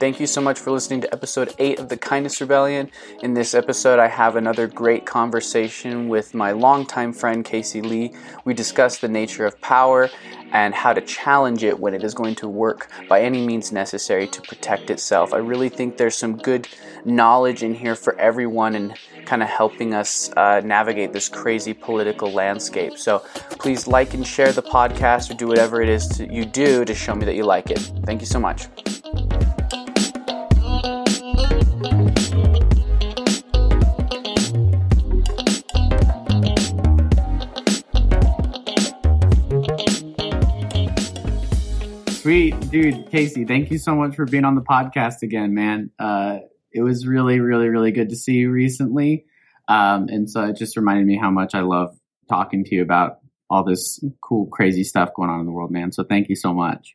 Thank you so much for listening to episode 8 of the Kindness Rebellion. In this episode, I have another great conversation with my longtime friend Casey Lee. We discuss the nature of power and how to challenge it when it is going to work by any means necessary to protect itself. I really think there's some good knowledge in here for everyone and kind of helping us uh, navigate this crazy political landscape. So please like and share the podcast or do whatever it is to, you do to show me that you like it. Thank you so much. Sweet dude, Casey. Thank you so much for being on the podcast again, man. Uh, it was really, really, really good to see you recently, um, and so it just reminded me how much I love talking to you about all this cool, crazy stuff going on in the world, man. So thank you so much.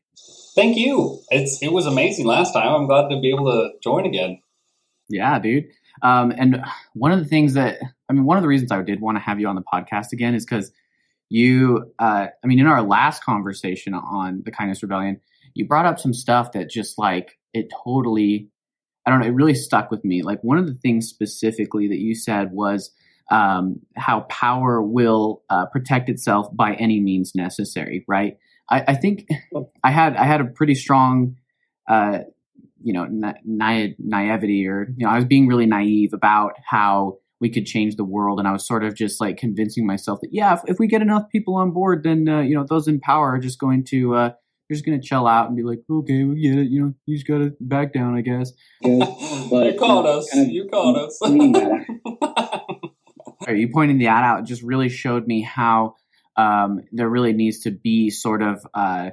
Thank you. It's it was amazing last time. I'm glad to be able to join again. Yeah, dude. Um, and one of the things that I mean, one of the reasons I did want to have you on the podcast again is because you uh, i mean in our last conversation on the kindness rebellion you brought up some stuff that just like it totally i don't know it really stuck with me. Like one of the things specifically that you said was um, how power will uh, protect itself by any means necessary right? I, I think i had i had a pretty strong uh, you know na- na- naivety or you know i was being really naive about how we could change the world. And I was sort of just like convincing myself that yeah, if, if we get enough people on board, then uh, you know those in power are just going to uh, they're just going to chill out and be like, okay, we get it. You know, you just got to back down, I guess. but, you called us. Kind of you called us. Are you pointing the ad out? Just really showed me how um, there really needs to be sort of. Uh,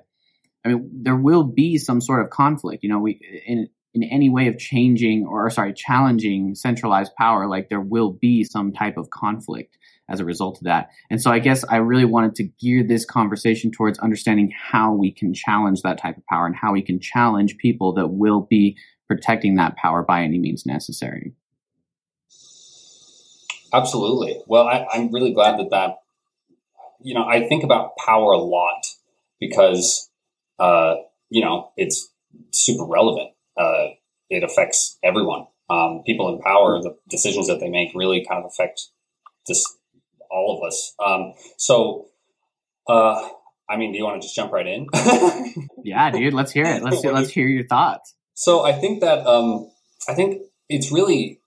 I mean, there will be some sort of conflict. You know, we in in any way of changing or, sorry, challenging centralized power, like there will be some type of conflict as a result of that. And so I guess I really wanted to gear this conversation towards understanding how we can challenge that type of power and how we can challenge people that will be protecting that power by any means necessary. Absolutely. Well, I, am really glad that that, you know, I think about power a lot because, uh, you know, it's super relevant uh, it affects everyone. Um, people in power, the decisions that they make really kind of affect just all of us. Um, so, uh, I mean, do you want to just jump right in? yeah, dude, let's hear it. Let's let's hear your thoughts. So, I think that um, I think it's really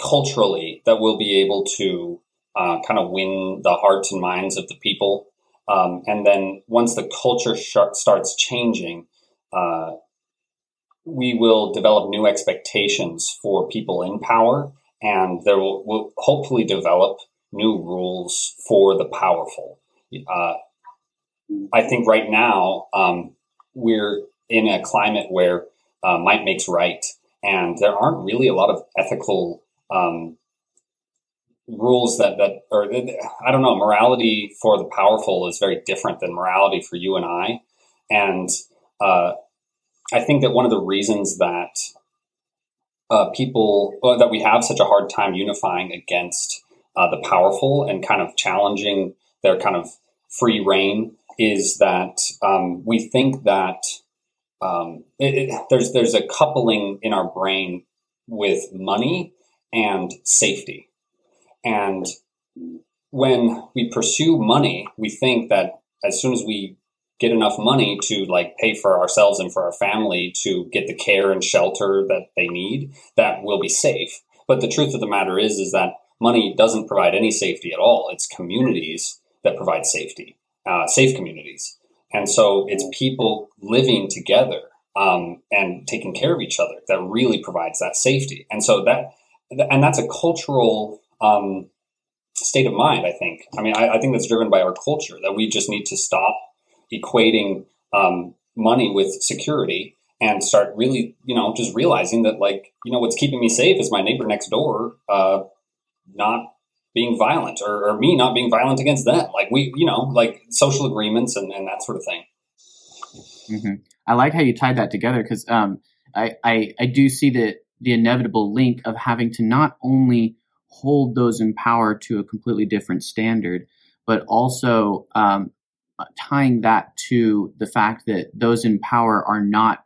culturally that we'll be able to uh, kind of win the hearts and minds of the people. Um, and then once the culture sh- starts changing, uh, we will develop new expectations for people in power, and there will, will hopefully develop new rules for the powerful. Uh, I think right now um, we're in a climate where uh, might makes right, and there aren't really a lot of ethical um, rules that that or I don't know. Morality for the powerful is very different than morality for you and I, and uh, I think that one of the reasons that uh, people uh, that we have such a hard time unifying against uh, the powerful and kind of challenging their kind of free reign is that um, we think that um, it, it, there's there's a coupling in our brain with money and safety, and when we pursue money, we think that as soon as we get enough money to like pay for ourselves and for our family to get the care and shelter that they need, that will be safe. But the truth of the matter is, is that money doesn't provide any safety at all. It's communities that provide safety, uh, safe communities. And so it's people living together um, and taking care of each other that really provides that safety. And so that, and that's a cultural um, state of mind, I think. I mean, I, I think that's driven by our culture that we just need to stop equating um, money with security and start really, you know, just realizing that like, you know, what's keeping me safe is my neighbor next door uh, not being violent or, or, me not being violent against them. Like we, you know, like social agreements and, and that sort of thing. Mm-hmm. I like how you tied that together because um, I, I, I do see the, the inevitable link of having to not only hold those in power to a completely different standard, but also um, tying that to the fact that those in power are not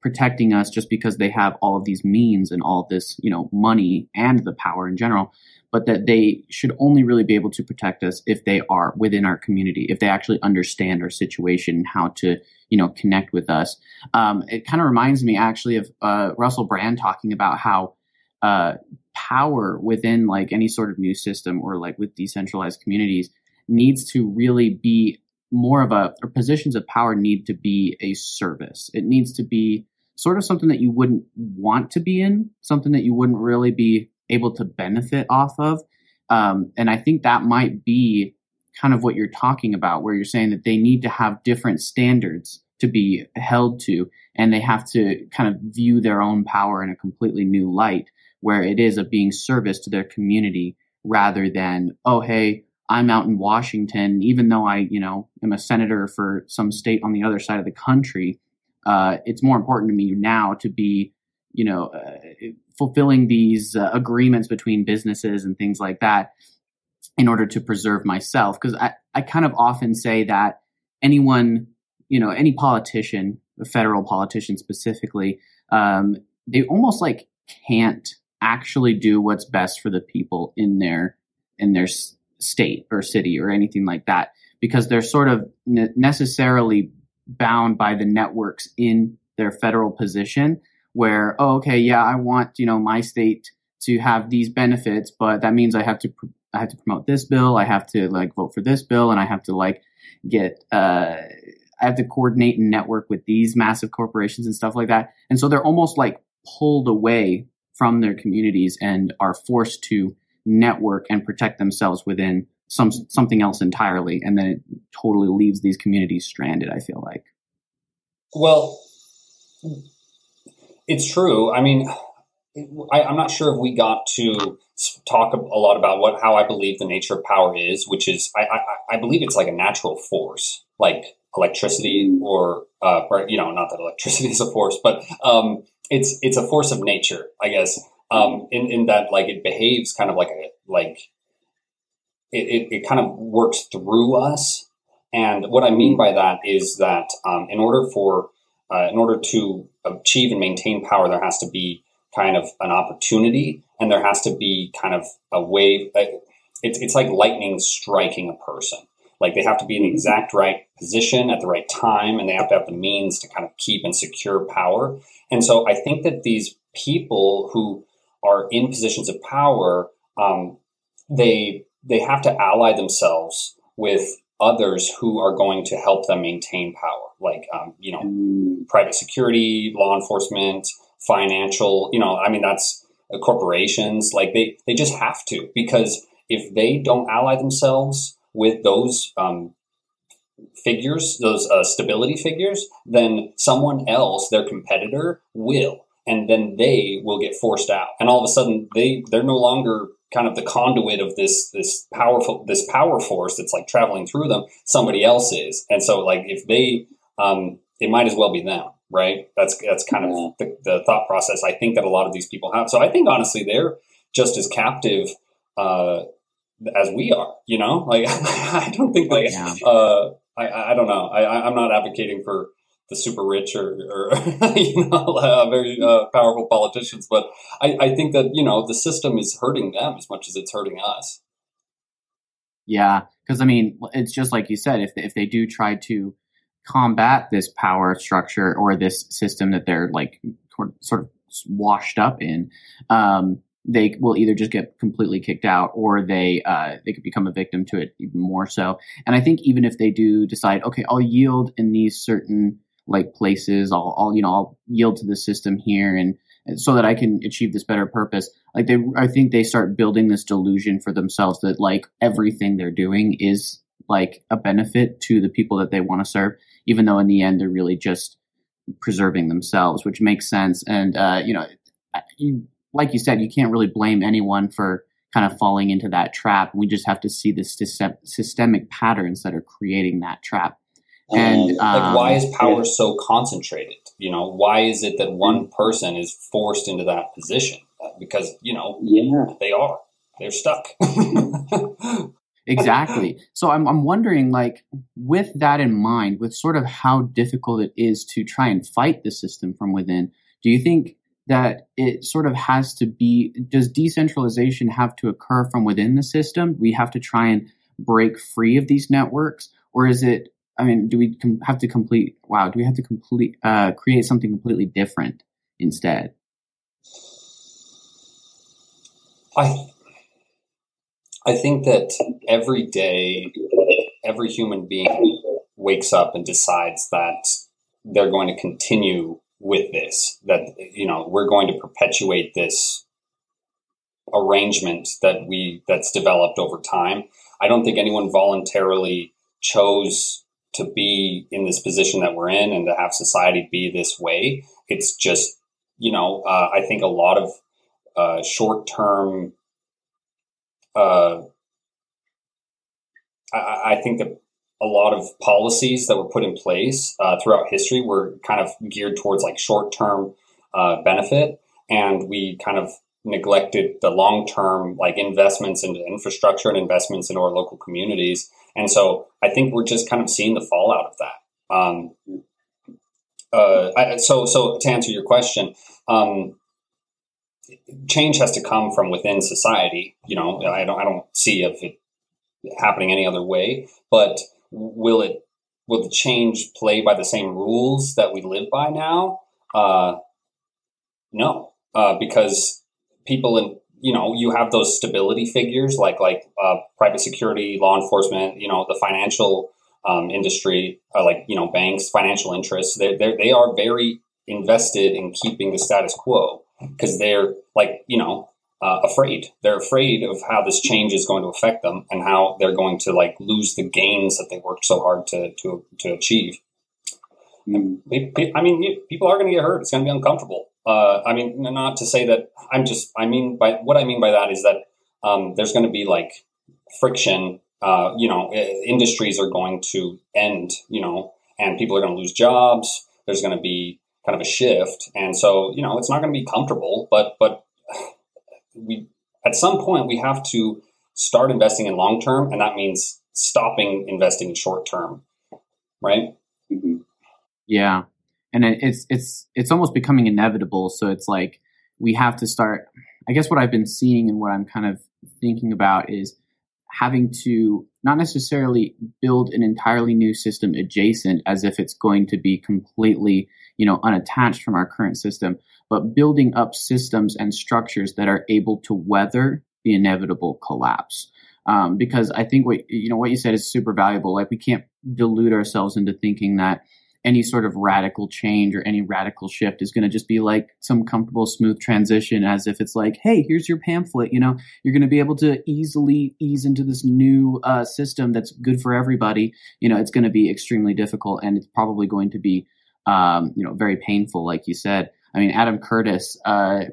protecting us just because they have all of these means and all this, you know, money and the power in general, but that they should only really be able to protect us if they are within our community, if they actually understand our situation and how to, you know, connect with us. Um, it kind of reminds me actually of uh, Russell Brand talking about how uh, power within like any sort of new system or like with decentralized communities needs to really be more of a or positions of power need to be a service. It needs to be sort of something that you wouldn't want to be in, something that you wouldn't really be able to benefit off of. Um, and I think that might be kind of what you're talking about, where you're saying that they need to have different standards to be held to, and they have to kind of view their own power in a completely new light, where it is of being service to their community rather than, oh, hey, I'm out in Washington, even though I, you know, am a senator for some state on the other side of the country, uh, it's more important to me now to be, you know, uh, fulfilling these uh, agreements between businesses and things like that in order to preserve myself. Because I, I kind of often say that anyone, you know, any politician, a federal politician specifically, um, they almost like can't actually do what's best for the people in their in their state or city or anything like that because they're sort of ne- necessarily bound by the networks in their federal position where oh, okay yeah i want you know my state to have these benefits but that means i have to pr- i have to promote this bill i have to like vote for this bill and i have to like get uh i have to coordinate and network with these massive corporations and stuff like that. And so they're almost like pulled away from their communities and are forced to network and protect themselves within some something else entirely, and then it totally leaves these communities stranded. I feel like. Well, it's true. I mean, I, am not sure if we got to talk a lot about what how I believe the nature of power is, which is I, I, I believe it's like a natural force, like electricity, or uh, you know, not that electricity is a force, but um, it's it's a force of nature, I guess um, in in that like it behaves kind of like a like it, it, it kind of works through us. And what I mean by that is that um, in order for uh, in order to achieve and maintain power, there has to be kind of an opportunity, and there has to be kind of a wave. It's it's like lightning striking a person. Like they have to be in the exact right position at the right time, and they have to have the means to kind of keep and secure power. And so I think that these people who are in positions of power, um, they they have to ally themselves with others who are going to help them maintain power, like um, you know, mm. private security, law enforcement, financial. You know, I mean, that's uh, corporations. Like they they just have to because if they don't ally themselves with those um, figures, those uh, stability figures, then someone else, their competitor, will and then they will get forced out. And all of a sudden they they're no longer kind of the conduit of this this powerful this power force that's like traveling through them. Somebody else is. And so like if they um it might as well be them right? That's that's kind of the, the thought process i think that a lot of these people have. So i think honestly they're just as captive uh as we are you know? Like i don't think like yeah. uh I, I don't know. I, I'm not advocating for the super rich or, or you know, uh, very uh, powerful politicians. But I, I think that you know the system is hurting them as much as it's hurting us. Yeah, because I mean, it's just like you said. If if they do try to combat this power structure or this system that they're like sort of washed up in, um, they will either just get completely kicked out or they uh, they could become a victim to it even more so. And I think even if they do decide, okay, I'll yield in these certain like places. I'll, I'll, you know, I'll yield to the system here and, so that I can achieve this better purpose. Like they, I think they start building this delusion for themselves that like everything they're doing is like a benefit to the people that they want to serve, even though in the end they're really just preserving themselves, which makes sense. And, uh, you know, you, like you said, you can't really blame anyone for kind of falling into that trap. We just have to see the systemic patterns that are creating that trap. And um, like, why is power yeah. so concentrated? You know, why is it that one person is forced into that position? Uh, because you know, yeah. they are. They're stuck. exactly. So I'm I'm wondering, like, with that in mind, with sort of how difficult it is to try and fight the system from within, do you think that it sort of has to be? Does decentralization have to occur from within the system? We have to try and break free of these networks, or is it? I mean, do we com- have to complete? Wow, do we have to complete uh, create something completely different instead? I I think that every day, every human being wakes up and decides that they're going to continue with this. That you know we're going to perpetuate this arrangement that we that's developed over time. I don't think anyone voluntarily chose to be in this position that we're in and to have society be this way. It's just you know uh, I think a lot of uh, short term uh, I, I, think that a lot of policies that were put in place uh, throughout history were kind of geared towards like short term uh, benefit, and we kind of neglected the long term like investments into infrastructure and investments in our local communities. And so I think we're just kind of seeing the fallout of that. Um, uh, I, so, so to answer your question, um, change has to come from within society. You know, I don't I don't see of it happening any other way. But will it will the change play by the same rules that we live by now? Uh, no, uh, because people in you know you have those stability figures like like uh, private security, law enforcement, you know the financial um, industry, uh, like you know banks, financial interests. They they are very invested in keeping the status quo because they're like you know uh, afraid. They're afraid of how this change is going to affect them and how they're going to like lose the gains that they worked so hard to to to achieve. Mm. I mean, people are going to get hurt. It's going to be uncomfortable. Uh, I mean, not to say that I'm just. I mean, by what I mean by that is that um, there's going to be like friction. Uh, you know, industries are going to end. You know, and people are going to lose jobs. There's going to be kind of a shift. And so, you know, it's not going to be comfortable, but, but we, at some point we have to start investing in long term. And that means stopping investing in short term. Right. Mm-hmm. Yeah. And it's, it's, it's almost becoming inevitable. So it's like, we have to start, I guess what I've been seeing and what I'm kind of thinking about is having to not necessarily build an entirely new system adjacent as if it's going to be completely you know unattached from our current system but building up systems and structures that are able to weather the inevitable collapse um, because i think what you know what you said is super valuable like we can't delude ourselves into thinking that any sort of radical change or any radical shift is going to just be like some comfortable, smooth transition as if it's like, hey, here's your pamphlet. You know, you're going to be able to easily ease into this new uh, system that's good for everybody. You know, it's going to be extremely difficult and it's probably going to be, um, you know, very painful, like you said. I mean, Adam Curtis uh,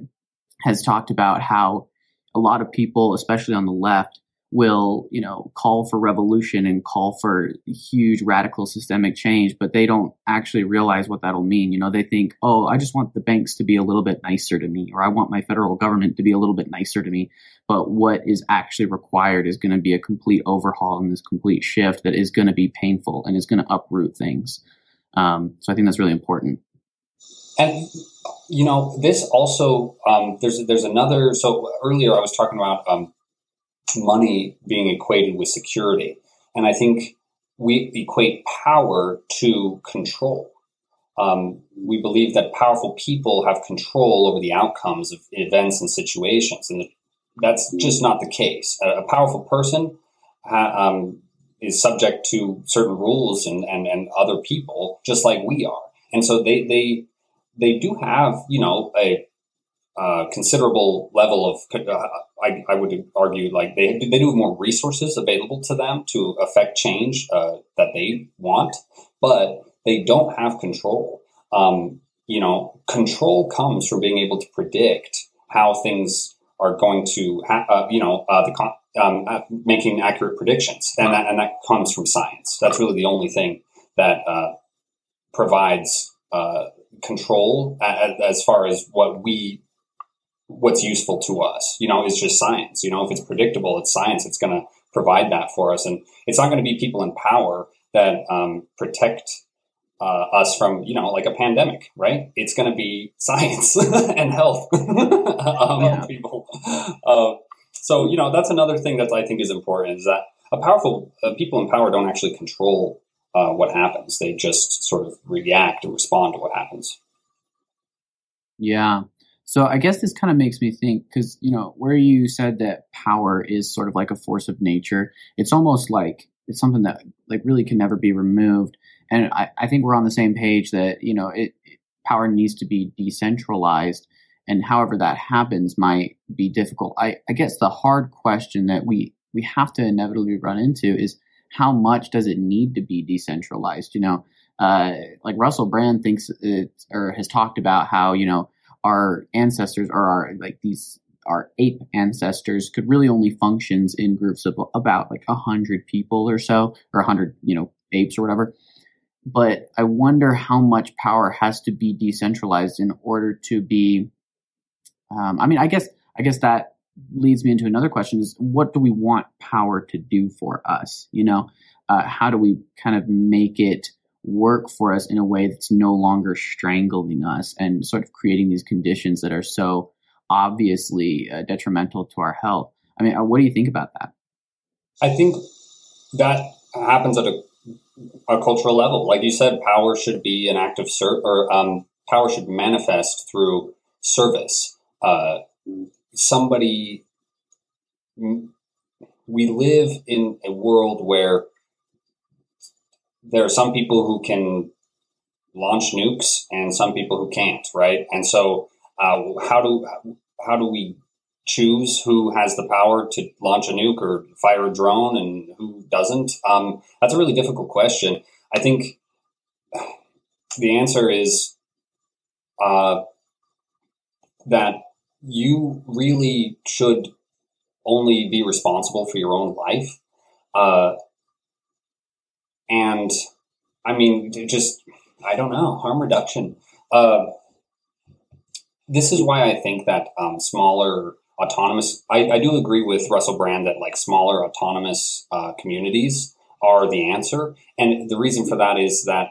has talked about how a lot of people, especially on the left, will you know call for revolution and call for huge radical systemic change but they don't actually realize what that'll mean. You know they think oh i just want the banks to be a little bit nicer to me or i want my federal government to be a little bit nicer to me. But what is actually required is going to be a complete overhaul and this complete shift that is going to be painful and is going to uproot things. Um, so i think that's really important. And you know this also um, there's there's another so earlier i was talking about um, money being equated with security. And I think we equate power to control. Um, we believe that powerful people have control over the outcomes of events and situations, and that's just not the case. A, a powerful person ha, um, is subject to certain rules and, and, and other people, just like we are, and so they they they do have you know a uh, considerable level of, uh, I, I, would argue, like they they do have more resources available to them to affect change uh, that they want, but they don't have control. Um, you know, control comes from being able to predict how things are going to, ha- uh, you know, uh, the con- um, making accurate predictions, and that and that comes from science. That's really the only thing that provides control as far as what we what's useful to us. You know, it's just science. You know, if it's predictable, it's science. It's going to provide that for us. And it's not going to be people in power that um, protect uh, us from, you know, like a pandemic, right? It's going to be science and health um, yeah. people. Uh, so, you know, that's another thing that I think is important is that a powerful uh, people in power don't actually control uh, what happens. They just sort of react and respond to what happens. Yeah. So I guess this kind of makes me think because you know where you said that power is sort of like a force of nature. It's almost like it's something that like really can never be removed. And I, I think we're on the same page that you know it, it power needs to be decentralized and however that happens might be difficult. I, I guess the hard question that we we have to inevitably run into is how much does it need to be decentralized? You know, uh, like Russell Brand thinks it, or has talked about how you know our ancestors or our like these our ape ancestors could really only functions in groups of about like a hundred people or so, or a hundred you know apes or whatever. But I wonder how much power has to be decentralized in order to be. Um, I mean, I guess I guess that leads me into another question: is what do we want power to do for us? You know, uh, how do we kind of make it work for us in a way that's no longer strangling us and sort of creating these conditions that are so obviously uh, detrimental to our health. I mean, uh, what do you think about that? I think that happens at a, a cultural level. Like you said, power should be an act of ser- or um, power should manifest through service. Uh, somebody, we live in a world where there are some people who can launch nukes and some people who can't, right? And so, uh, how do how do we choose who has the power to launch a nuke or fire a drone and who doesn't? Um, that's a really difficult question. I think the answer is uh, that you really should only be responsible for your own life. Uh, and I mean, just I don't know harm reduction. Uh, this is why I think that um, smaller autonomous. I, I, do agree with Russell Brand that like smaller autonomous uh, communities are the answer, and the reason for that is that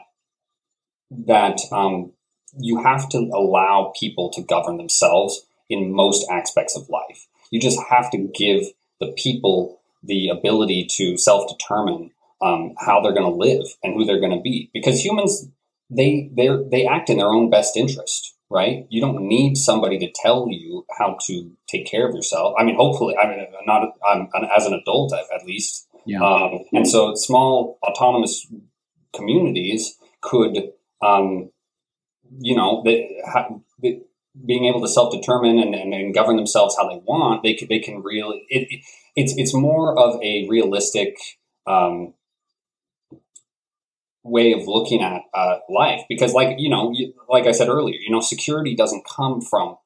that um, you have to allow people to govern themselves in most aspects of life. You just have to give the people the ability to self determine um, how they're going to live and who they're going to be. Because humans they they they act in their own best interest right? You don't need somebody to tell you how to take care of yourself. I mean hopefully i mean not I'm, as an adult at, least. Yeah. Um, and so small autonomous communities could um, you know they, they, being able to self-determine and, and, and, govern themselves how they want they can, they can really it, it, it's it's more of a realistic um, way of looking at uh, life. Because like you know like i said earlier you know security doesn't come from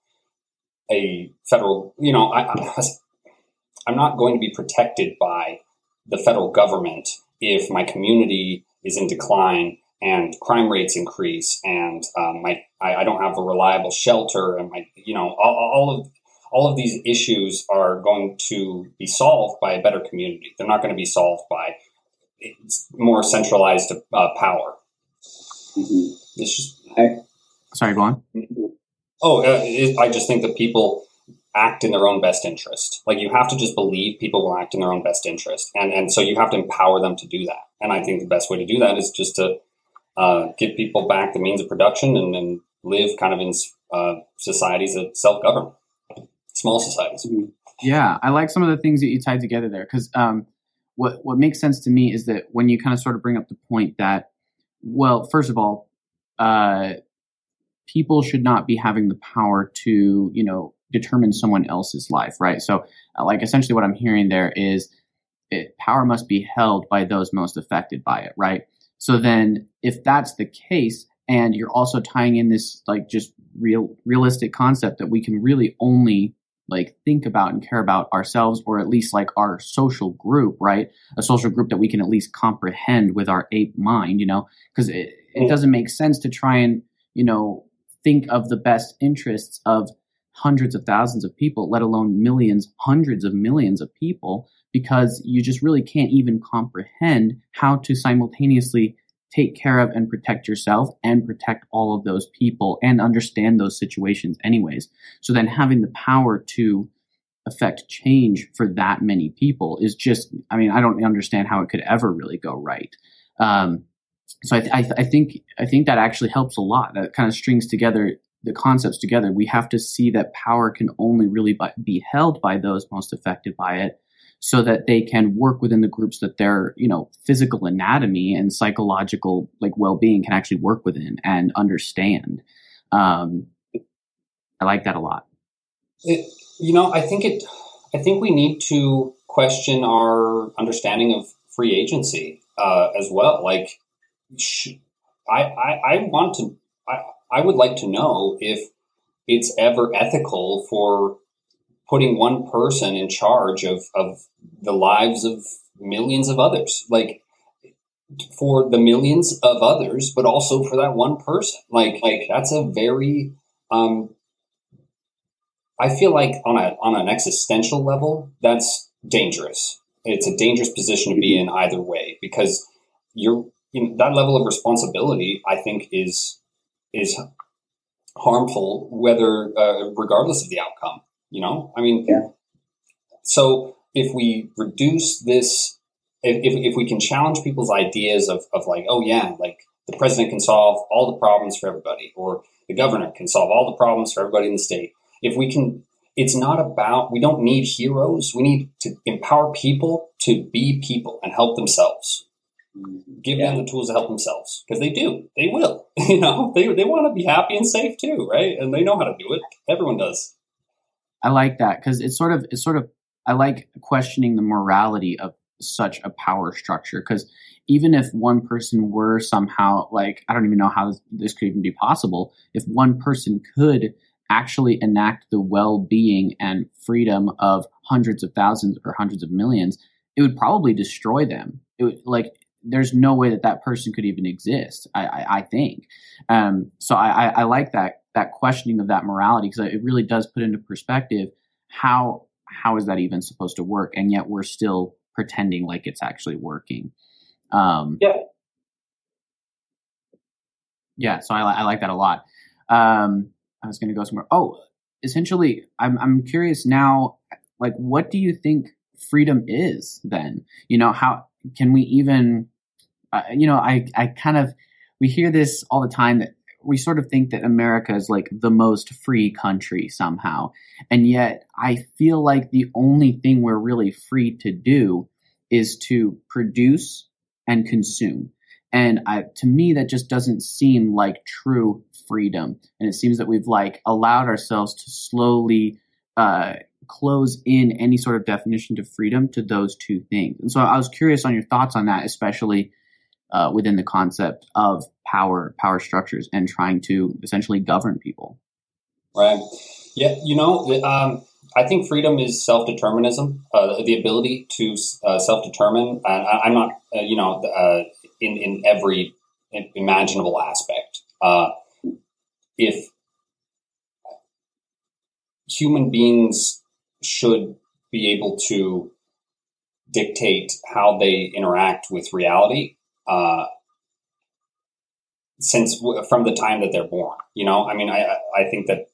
a federal you know I, i'm not going to be protected by the federal government if my community is in decline and crime rates increase and um, my I, I, don't have a reliable shelter and my you know all, all of all of these issues are going to be solved by a better community. They're not going to be solved by more centralized uh, power. Mm-hmm. It's just, I, Sorry, go on. Oh, uh, it, I just think that people act in their own best interest. Like you have to just believe people will act in their own best interest, and and so you have to empower them to do that. And I think the best way to do that is just to uh, give people back the means of production and, and live kind of in uh, societies that self govern, small societies. Mm-hmm. Yeah, I like some of the things that you tied together there because um, what what makes sense to me is that when you kind of sort of bring up the point that, well, first of all, uh, people should not be having the power to you know determine someone else's life, right? So, uh, like essentially, what I'm hearing there is it, power must be held by those most affected by it, right? So then, if that's the case, and you're also tying in this like just real realistic concept that we can really only like think about and care about ourselves or at least like our social group right a social group that we can at least comprehend with our ape mind you know because it, it mm. doesn't make sense to try and you know think of the best interests of hundreds of thousands of people, let alone millions, hundreds of millions of people, because you just really can't even comprehend how to simultaneously take care of and protect yourself and protect all of those people and understand those situations anyways. So then having the power to affect change for that many people is just, I mean, I don't understand how it could ever really go right. Um, so I, th- I, th- I think, I think that actually helps a lot. That kind of strings together the concepts together. We have to see that power can only really be held by those most affected by it so that they can work within the groups that their you know physical anatomy and psychological like well-being can actually work within and understand. Um, i like that a lot. It, you know i think it i think we need to question our understanding of free agency uh, as well. Like sh- I, I i want to i i would like to know if it's ever ethical for putting one person in charge of, of the lives of millions of others. Like for the millions of others, but also for that one person. Like like that's a very um I feel like on a on an existential level, that's dangerous. It's a dangerous position to be in either way because you're that level of responsibility. I think is is harmful, whether uh, regardless of the outcome. You know, I mean, yeah. so if we reduce this, if, if, if we can challenge people's ideas of, of like, oh yeah, like the president can solve all the problems for everybody, or the governor can solve all the problems for everybody in the state. If we can, it's not about, we don't need heroes. We need to empower people to be people and help themselves. Give yeah. them the tools to help themselves because they do. They will. You know, they, they want to be happy and safe too, right? And they know how to do it. Everyone does. I like that because it's sort of it's sort of I like questioning the morality of such a power structure because even if one person were somehow like I don't even know how this could even be possible if one person could actually enact the well-being and freedom of hundreds of thousands or hundreds of millions it would probably destroy them. It would like there's no way that that person could even exist i i, I think. Um so I, I i like that that questioning of that morality because it really does put into perspective how how is that even supposed to work? And yet we're still pretending like it's actually working. Um, yeah. Yeah so i, I like that a lot. Um, i was going to go somewhere. Oh essentially i'm i'm curious now like what do you think freedom is then? You know how can we even uh, you know i i kind of we hear this all the time that we sort of think that America is like the most free country somehow. And yet I feel like the only thing we're really free to do is to produce and consume. And I, to me, that just doesn't seem like true freedom. And it seems that we've like allowed ourselves to slowly uh, close in any sort of definition to freedom to those two things. And so I was curious on your thoughts on that, especially uh, within the concept of power power structures and trying to essentially govern people. Right. Yeah. You know, um, I think freedom is self determinism, uh, the ability to uh, self determine. And I, am not, uh, you know, uh, in in every imaginable aspect. Uh, if human beings should be able to dictate how they interact with reality uh, since from the time that they're born. You know, I mean, I I think that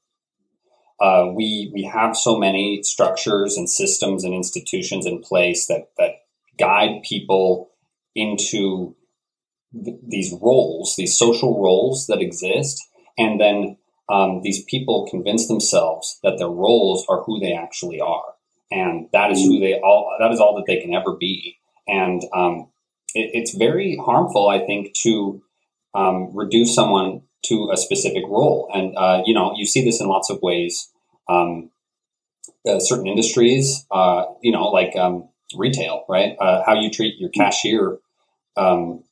uh, we we have so many structures and systems and institutions in place that that guide people into th- these roles, these social roles that exist, and then um, these people convince themselves that their roles are who they actually are, and that is who they all that is all that they can ever be. And um, it, it's very harmful, I think, to um, reduce someone to a specific role. And, uh, you know, you see this in lots of ways. Um, uh, certain industries, uh, you know, like um, retail, right? Uh, how you treat your cashier um,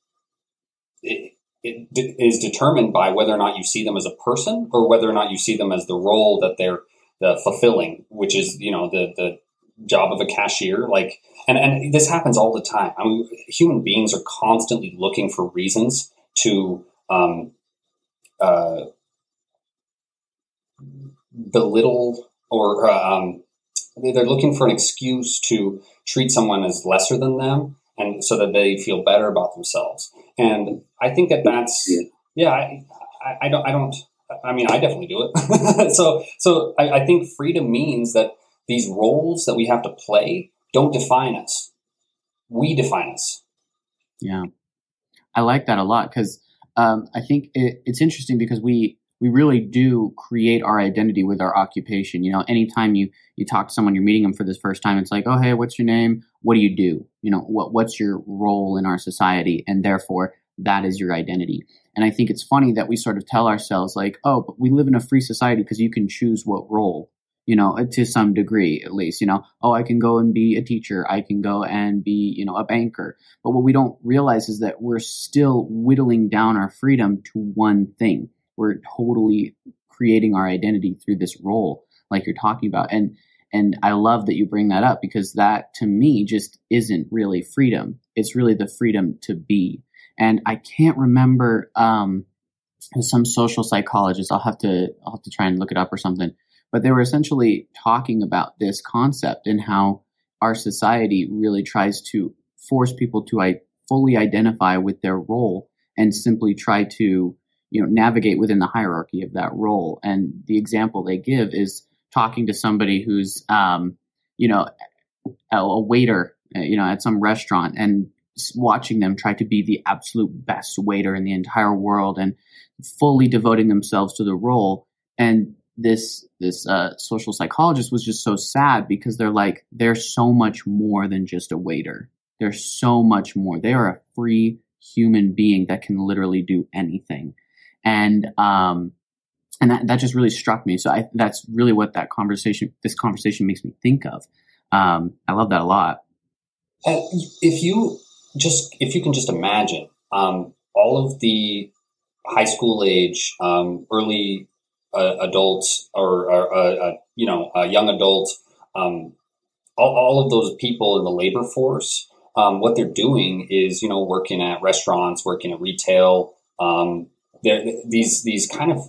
it, it is determined by whether or not you see them as a person or whether or not you see them as the role that they're the fulfilling, which is, you know, the, the job of a cashier. Like, and, and this happens all the time. I mean, human beings are constantly looking for reasons to, um, uh, belittle or uh, um, they're looking for an excuse to treat someone as lesser than them and so that they feel better about themselves. And i think that that's yeah, yeah I, I, I, don't i don't i mean i definitely do it. So so I, I think freedom means that these roles that we have to play don't define us. We define us. Yeah i like that a lot because um, i think it, it's interesting because we we really do create our identity with our occupation. You know, anytime you you talk to someone, you're meeting them for the first time, it's like, oh hey, what's your name? What do you do? You know, what what's your role in our society? And therefore, that is your identity. And I think it's funny that we sort of tell ourselves like, oh, but we live in a free society because you can choose what role. You know, to some degree at least. You know, oh, I can go and be a teacher. I can go and be, you know, a banker. But what we don't realize is that we're still whittling down our freedom to one thing we're totally creating our identity through this role like you're talking about and and I love that you bring that up because that to me just isn't really freedom. It's really the freedom to be. And I can't remember um, some social psychologist. I'll have to I'll have to try and look it up or something. But they were essentially talking about this concept and how our society really tries to force people to I, fully identify with their role and simply try to you know navigate within the hierarchy of that role. And the example they give is talking to somebody who's um, you know a, a waiter uh, you know at some restaurant and watching them try to be the absolute best waiter in the entire world and fully devoting themselves to the role and this this uh, social psychologist was just so sad because they're like they're so much more than just a waiter they're so much more they are a free human being that can literally do anything and um, and that, that just really struck me. So I, that's really what that conversation, this conversation, makes me think of. Um, I love that a lot. Uh, if you just, if you can just imagine um, all of the high school age, um, early uh, adults, or, or uh, you know, young adults, um, all, all, of those people in the labor force. Um, what they're doing is, you know, working at restaurants, working at retail, um, these these kind of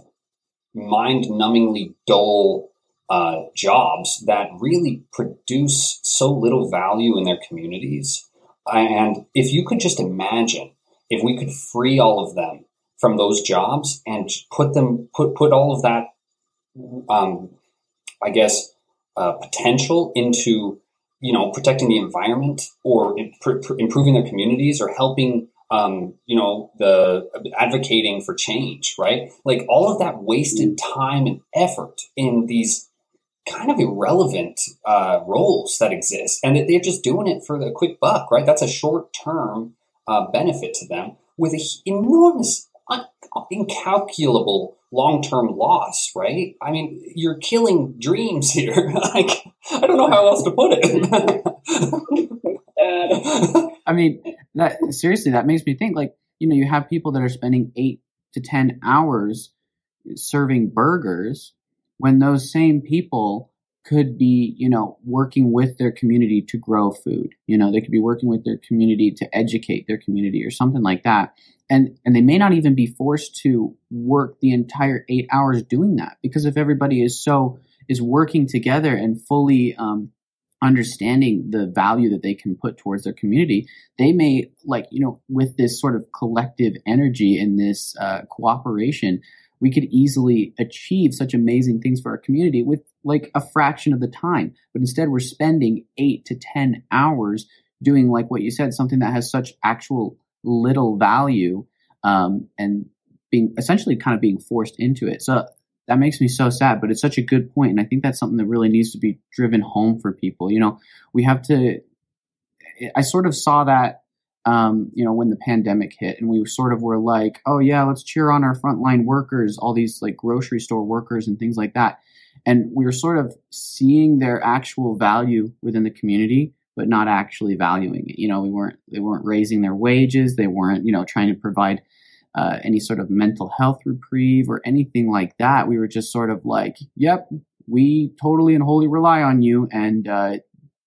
mind-numbingly dull uh, jobs that really produce so little value in their communities. And if you could just imagine if we could free all of them from those jobs and put them put put all of that, um, I guess, uh, potential into you know protecting the environment or imp- improving their communities or helping um, you know, the advocating for change, right? Like all of that wasted time and effort in these kind of irrelevant uh, roles that exist, and they're just doing it for the quick buck, right? That's a short term uh, benefit to them with an enormous, incalculable long term loss, right? I mean, you're killing dreams here. like, I don't know how else to put it. I mean, that seriously, that makes me think. Like, you know, you have people that are spending eight to ten hours serving burgers, when those same people could be, you know, working with their community to grow food. You know, they could be working with their community to educate their community or something like that. And and they may not even be forced to work the entire eight hours doing that because if everybody is so is working together and fully um, understanding the value that they can put towards their community, they may like you know with this sort of collective energy and this uh, cooperation, we could easily achieve such amazing things for our community with like a fraction of the time. But instead, we're spending eight to ten hours doing like what you said, something that has such actual little value, um, and being essentially kind of being forced into it. So that makes me so sad, but it's such a good point, and I think that's something that really needs to be driven home for people. You know, we have to. I sort of saw that, um, you know, when the pandemic hit, and we sort of were like, "Oh yeah, let's cheer on our frontline workers, all these like grocery store workers and things like that," and we were sort of seeing their actual value within the community, but not actually valuing it. You know, we weren't they weren't raising their wages, they weren't you know trying to provide uh, any sort of mental health reprieve or anything like that. We were just sort of like, yep, we totally and wholly rely on you and uh,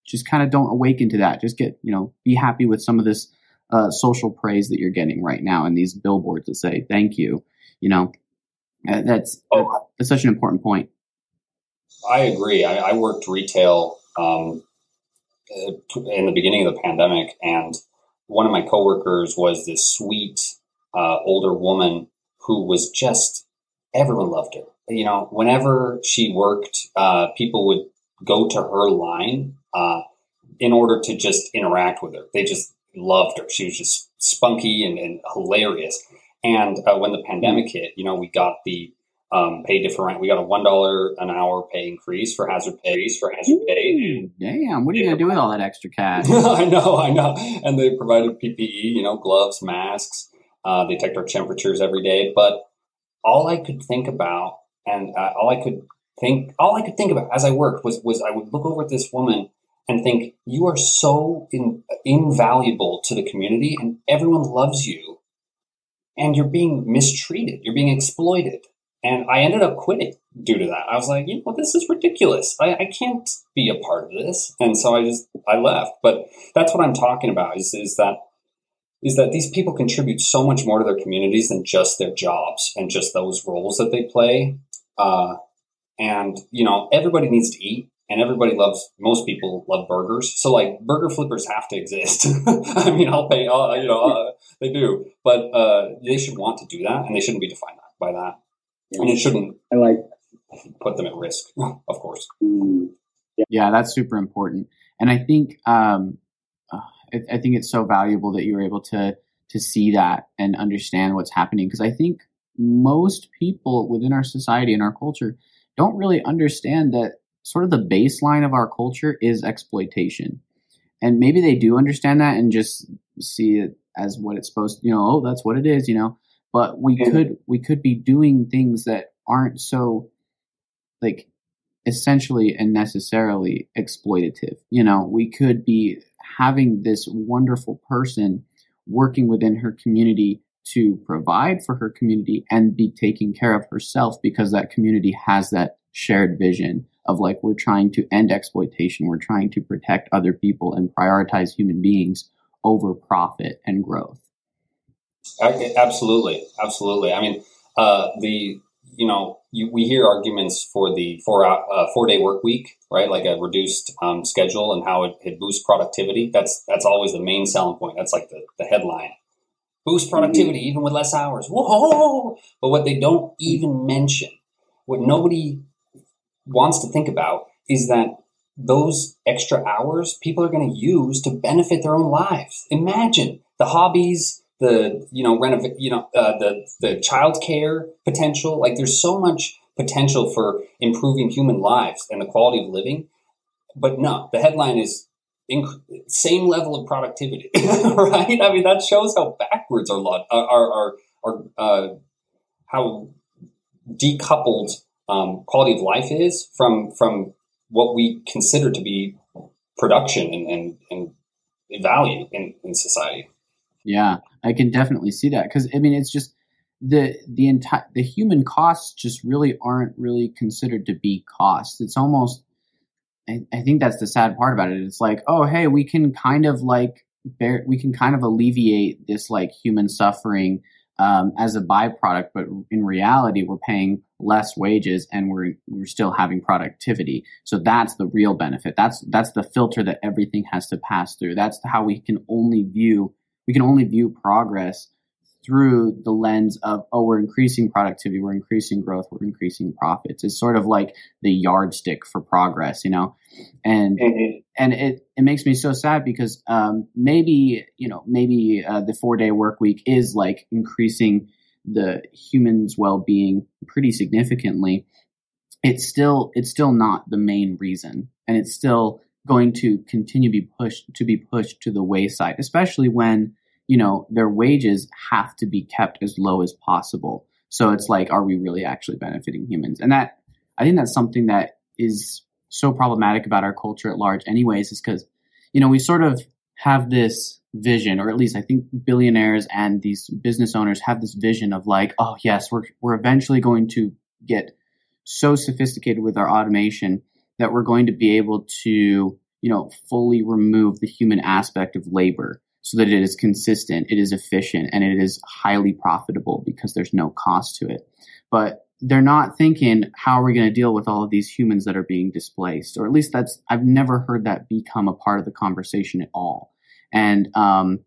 just kind of don't awaken to that. Just get, you know, be happy with some of this uh, social praise that you're getting right now and these billboards that say thank you. You know, uh, that's, oh. that's such an important point. I agree. I, I worked retail um, in the beginning of the pandemic, and one of my coworkers was this sweet uh, older woman who was just everyone loved her. You know, whenever she worked, uh, people would go to her line uh, in order to just interact with her. They just loved her. She was just spunky and, and hilarious. And uh, when the pandemic hit, you know, we got the um, pay different. We got a one dollar an hour pay increase for hazard pays for hazard pay. Damn, what are you gonna do with all that extra cash? I know, I know. And they provided PPE, you know, gloves, masks. Uh, they checked our temperatures every day. But all I could think about, and uh, all I could think, all I could think about as I worked was was I would look over at this woman and think, you are so in, invaluable to the community, and everyone loves you, and you're being mistreated, you're being exploited and I ended up quitting due to that. I was like, you know, this is ridiculous. I, I can't be a part of this. And so I just, I left. But that's what I'm talking about is, is that, is that these people contribute so much more to their communities than just their jobs and just those roles that they play. Uh, and, you know, everybody needs to eat and everybody loves, most people love burgers. So like burger flippers have to exist. I mean, I'll pay, I'll, you know, uh, they do, but, uh, they should want to do that and they shouldn't be defined by that. Yeah. And it shouldn't I like put them at risk, of course. Mm, yeah. yeah. that's super important. And I think um, uh, I, I, think it's so valuable that you were able to to see that and understand what's happening because I think most people within our society and our culture don't really understand that sort of the baseline of our culture is exploitation. And maybe they do understand that and just see it as what it's supposed to, you know, oh, that's what it is, you know but we yeah. could we could be doing things that aren't so like essentially and necessarily exploitative you know we could be having this wonderful person working within her community to provide for her community and be taking care of herself because that community has that shared vision of like we're trying to end exploitation we're trying to protect other people and prioritize human beings over profit and growth Absolutely, absolutely. I mean, uh, the you know you, we hear arguments for the four uh, four day work week, right? Like a reduced um, schedule and how it, it, boosts productivity. That's that's always the main selling point. That's like the, the headline. Boost mm-hmm. productivity even with less hours. Whoa! But what they don't even mention, what nobody wants to think about, is that those extra hours people are going to use to benefit their own lives. Imagine the hobbies the you know renovate you know uh, the the child care potential like there's so much potential for improving human lives and the quality of living. But no the headline is inc- same level of productivity right? I mean that shows how backwards our lot our our, our uh, how decoupled um, quality of life is from from what we consider to be production and and, and value in, in society yeah, I can definitely see that because I mean it's just the the entire the human costs just really aren't really considered to be costs. It's almost I, I think that's the sad part about it. It's like oh hey we can kind of like bear we can kind of alleviate this like human suffering um, as a byproduct, but in reality we're paying less wages and we're we're still having productivity. So that's the real benefit. That's that's the filter that everything has to pass through. That's how we can only view we can only view progress through the lens of oh we're increasing productivity we're increasing growth we're increasing profits. It's sort of like the yardstick for progress you know? And mm-hmm. and it it makes me so sad because um, maybe you know maybe uh, the four day work week is like increasing the human's well-being pretty significantly. It's still it's still not the main reason and it's still going to continue to be pushed to be pushed to the wayside especially when you know, their wages have to be kept as low as possible. So it's like, are we really actually benefiting humans? And that, I think that's something that is so problematic about our culture at large, anyways, is because, you know, we sort of have this vision, or at least I think billionaires and these business owners have this vision of like, oh, yes, we're, we're eventually going to get so sophisticated with our automation that we're going to be able to, you know, fully remove the human aspect of labor so that it is consistent, it is efficient, and it is highly profitable because there's no cost to it. But they're not thinking how are we going to deal with all of these humans that are being displaced or at least that's i've never heard that become a part of the conversation at all and um,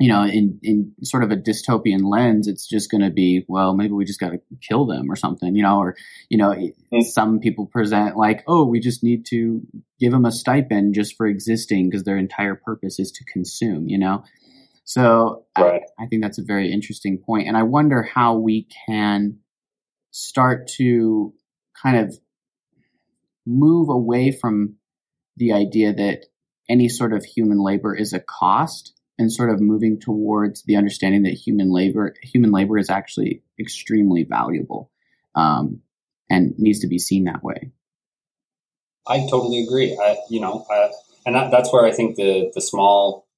you know in in sort of a dystopian lens it's just going to be well maybe we just got to kill them or something you know or you know mm-hmm. some people present like oh we just need to give them a stipend just for existing because their entire purpose is to consume you know so right. I, I think that's a very interesting point and i wonder how we can start to kind of move away from the idea that any sort of human labor is a cost and sort of moving towards the understanding that human labor human labor is actually extremely valuable um, and needs to be seen that way. I totally agree. I, you know, and that, that's where I think the the small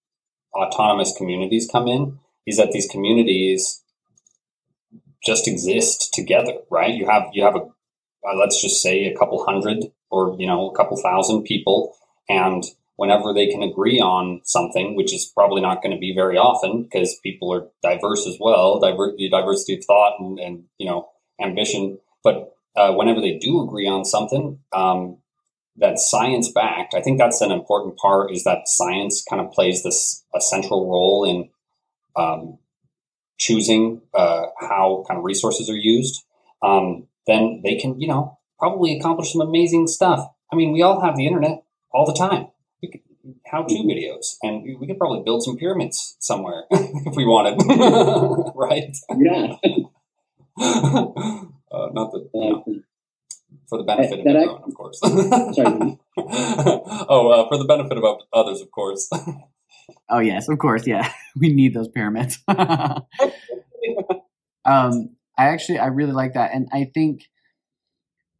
autonomous communities come in. Is that these communities just exist together, right? You have you have a uh, let's just say a couple hundred or you know a couple thousand people, and whenever they can agree on something, which is probably not going to be very often because people are diverse as well, diver- diversity of thought and, and you know ambition. But uh, whenever they do agree on something um, that's science backed, I think that's an important part. Is that science kind of plays this a central role in um, choosing uh, how kind of resources are used, um, then they can, you know, probably accomplish some amazing stuff. I mean, we all have the internet all the time. How-to mm-hmm. videos, and we could probably build some pyramids somewhere if we wanted, right? Yeah. uh, not the you know, for the benefit of everyone, of course. Sorry. oh, uh, for the benefit of others, of course. Oh yes, of course. Yeah, we need those pyramids. um, I actually I really like that, and I think,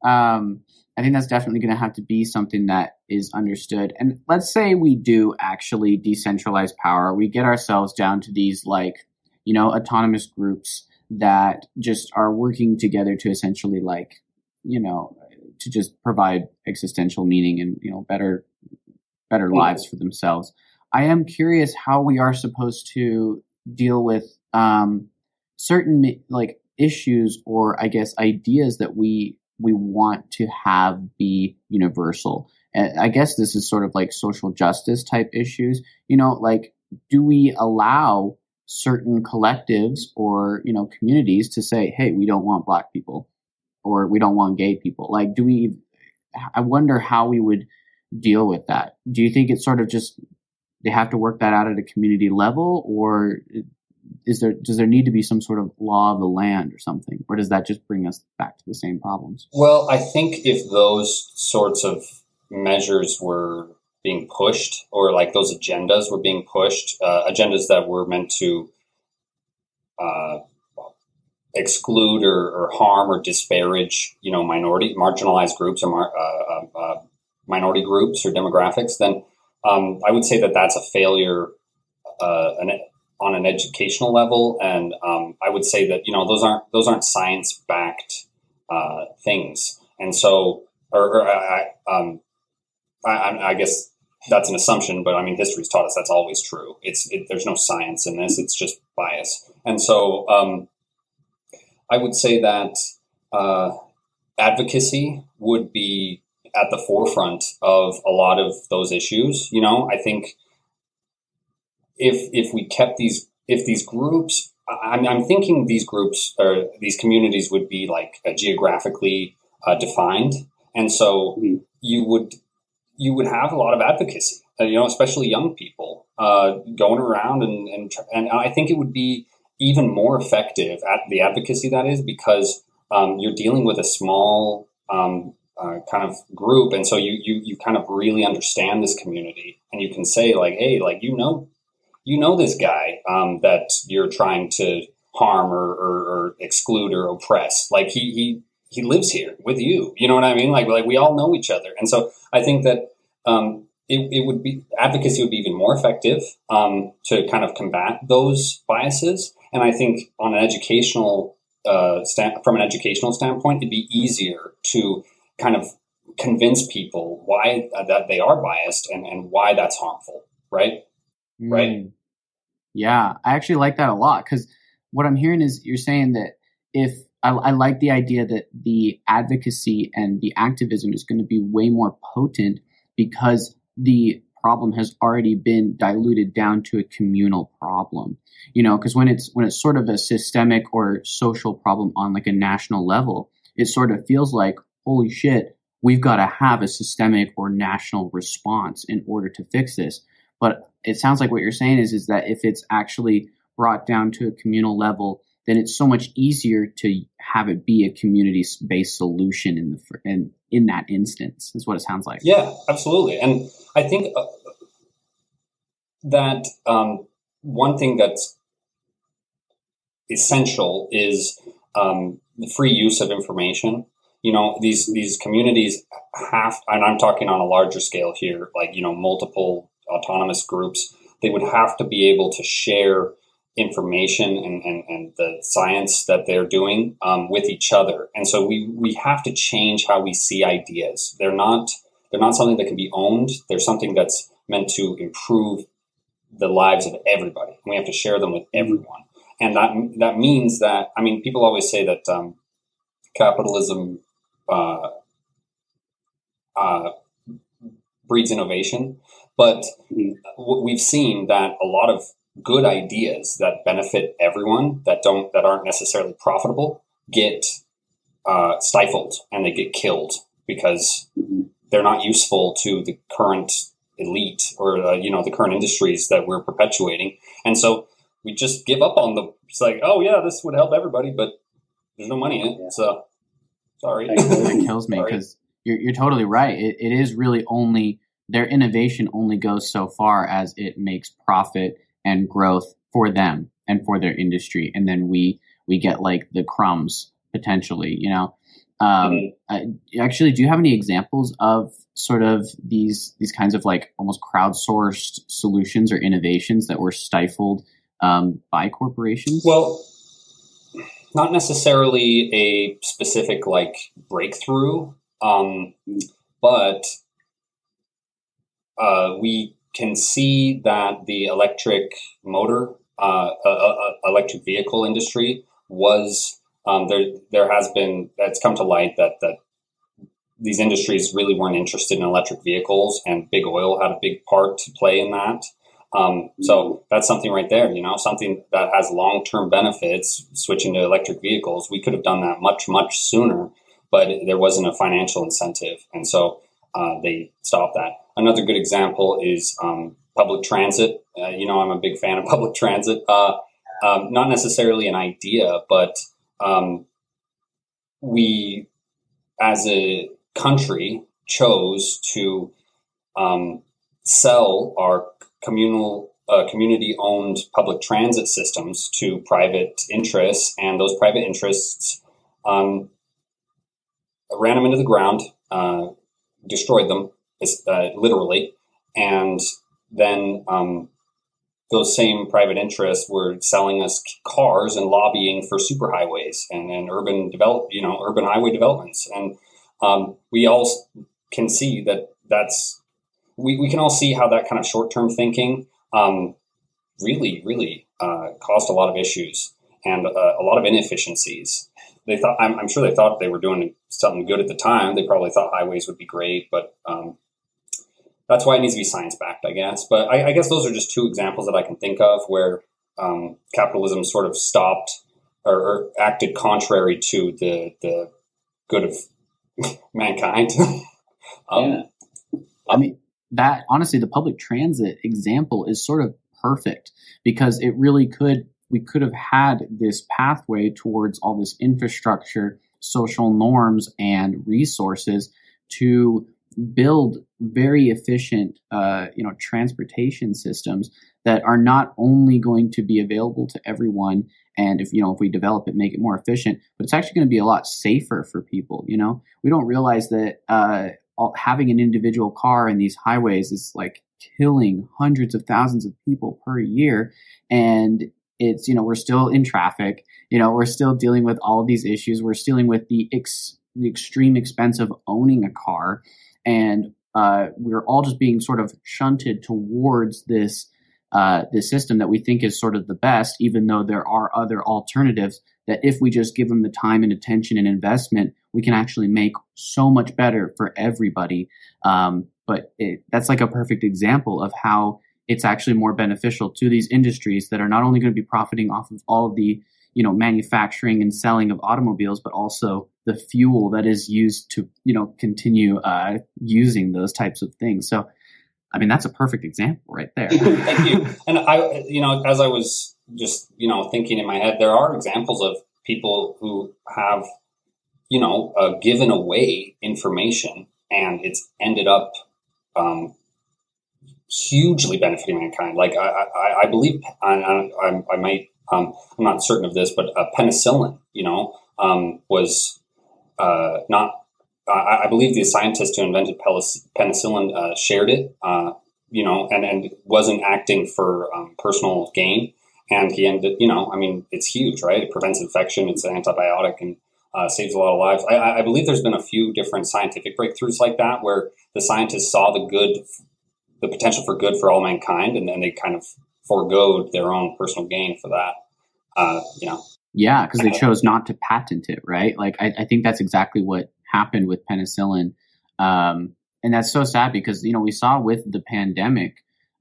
um, I think that's definitely going to have to be something that is understood. And let's say we do actually decentralize power, we get ourselves down to these like you know autonomous groups that just are working together to essentially like you know to just provide existential meaning and you know better better lives for themselves. I am curious how we are supposed to deal with um, certain like issues or I guess ideas that we we want to have be universal. And I guess this is sort of like social justice type issues. You know, like do we allow certain collectives or you know communities to say, "Hey, we don't want black people," or "We don't want gay people"? Like, do we? I wonder how we would deal with that. Do you think it's sort of just they have to work that out at a community level, or is there does there need to be some sort of law of the land or something, or does that just bring us back to the same problems? Well, I think if those sorts of measures were being pushed, or like those agendas were being pushed, uh, agendas that were meant to uh, exclude or, or, harm or disparage, you know, minority, marginalized groups or mar- uh, uh, uh minority groups or demographics, then um, I would say that that's a failure uh, an, on an educational level, and um, I would say that you know those aren't those aren't science backed uh, things, and so or, or I, um, I, I, guess that's an assumption, but I mean history's taught us that's always true. It's it, there's no science in this; it's just bias, and so um, I would say that uh, advocacy would be at the forefront of a lot of those issues. You know, I think if if we kept these if these groups, I'm, I'm thinking these groups or these communities would be like uh, geographically uh, defined, and so mm-hmm. you would you would have a lot of advocacy. Uh, you know, especially young people uh, going around and, and and I think it would be even more effective at the advocacy that is because um, you're dealing with a small um, uh, kind of group, and so you you you kind of really understand this community, and you can say like, hey, like you know, you know this guy um, that you're trying to harm or, or, or exclude or oppress. Like he he he lives here with you. You know what I mean? Like like we all know each other, and so I think that. Um, it, it would be advocacy would be even more effective um, to kind of combat those biases. And I think on an educational uh, stand, from an educational standpoint, it'd be easier to kind of convince people why uh, that they are biased and, and why that's harmful, right? Mm. Yeah, I actually like that a lot because what I'm hearing is you're saying that if I, I like the idea that the advocacy and the activism is going to be way more potent because the problem has already been diluted down to a communal problem you know because when it's when it's sort of a systemic or social problem on like a national level it sort of feels like holy shit we've got to have a systemic or national response in order to fix this but it sounds like what you're saying is is that if it's actually brought down to a communal level then it's so much easier to have it be a community based solution in the in in that instance is what it sounds like. Yeah absolutely. And i think uh, that um, one thing that's essential is um, the free use of information. You know these these communities have and i'm talking on a larger scale here like you know multiple autonomous groups they would have to be able to share information and, and, and the science that they're doing um, with each other. And so we, we have to change how we see ideas. They're not, they're not something that can be owned. They're something that's meant to improve the lives of everybody. We have to share them with everyone. And that, that means that, I mean, people always say that um, capitalism uh, uh, breeds innovation. But mm-hmm. we've seen that a lot of good ideas that benefit everyone that don't that aren't necessarily profitable get uh, stifled and they get killed because mm-hmm. they're not useful to the current elite or uh, you know the current industries that we're perpetuating and so we just give up on the it's like oh yeah this would help everybody but there's no money in it yeah. so sorry that kills me because you're, you're totally right it, it is really only their innovation only goes so far as it makes profit and growth for them and for their industry, and then we we get like the crumbs potentially. You know, um, mm-hmm. actually, do you have any examples of sort of these these kinds of like almost crowdsourced solutions or innovations that were stifled um, by corporations? Well, not necessarily a specific like breakthrough, um, but uh, we can see that the electric motor, uh, uh, uh, electric vehicle industry was um, there. There has been it's come to light that that these industries really weren't interested in electric vehicles, and big oil had a big part to play in that. Um, so that's something right there, you know, something that has long term benefits. Switching to electric vehicles, we could have done that much much sooner, but there wasn't a financial incentive, and so uh, they stopped that. Another good example is um, public transit. Uh, you know, I'm a big fan of public transit. Uh, um, not necessarily an idea, but um, we, as a country, chose to um, sell our communal uh, community owned public transit systems to private interests, and those private interests um, ran them into the ground, uh, destroyed them, uh, literally, and then um, those same private interests were selling us cars and lobbying for superhighways and, and urban develop, you know, urban highway developments, and um, we all can see that that's we, we can all see how that kind of short term thinking um, really really uh, caused a lot of issues and uh, a lot of inefficiencies. They thought I'm, I'm, sure they thought they were doing something good at the time. They probably thought highways would be great, but um, that's why it needs to be science backed, I guess. But I, I, guess those are just two examples that I can think of where um, capitalism sort of stopped or, or, acted contrary to the the good of mankind. um, yeah. I mean, that honestly, the public transit example is sort of perfect because it really could we could have had this pathway towards all this infrastructure, social norms, and resources to build very efficient, uh, you know, transportation systems that are not only going to be available to everyone, and if you know, if we develop it, make it more efficient, but it's actually going to be a lot safer for people. You know, we don't realize that uh, all, having an individual car in these highways is like killing hundreds of thousands of people per year, and it's you know we're still in traffic. You know, we're still dealing with all of these issues. We're dealing with the ex- the extreme expense of owning a car and uh, we're all just being sort of shunted towards this uh, this system that we think is sort of the best, even though there are other alternatives that if we just give them the time and attention and investment, we can actually make so much better for everybody. Um, but it, that's like a perfect example of how it's actually more beneficial to these industries that are not only going to be profiting off of all of the you know manufacturing and selling of automobiles, but also the fuel that is used to you know continue uh, using those types of things. So, I mean, that's a perfect example right there. Thank you. And I, you know, as I was just you know thinking in my head, there are examples of people who have you know uh, given away information and it's ended up um, hugely benefiting mankind. Like I, I, I believe I, I, I might um, I'm not certain of this, but uh, penicillin, you know, um, was uh, not. I, I, believe the scientist who invented penicillin uh, shared it, uh, you know, and, and wasn't acting for um, personal gain. And he ended, you know, I mean, it's huge, right? It prevents infection. It's an antibiotic and uh, saves a lot of lives. I, I believe there's been a few different scientific breakthroughs like that where the scientists saw the good, the potential for good for all mankind, and then they kind of foregoed their own personal gain for that. Uh, you know. Yeah, because they chose not to patent it, right? Like I, I, think that's exactly what happened with penicillin, um, and that's so sad because you know we saw with the pandemic,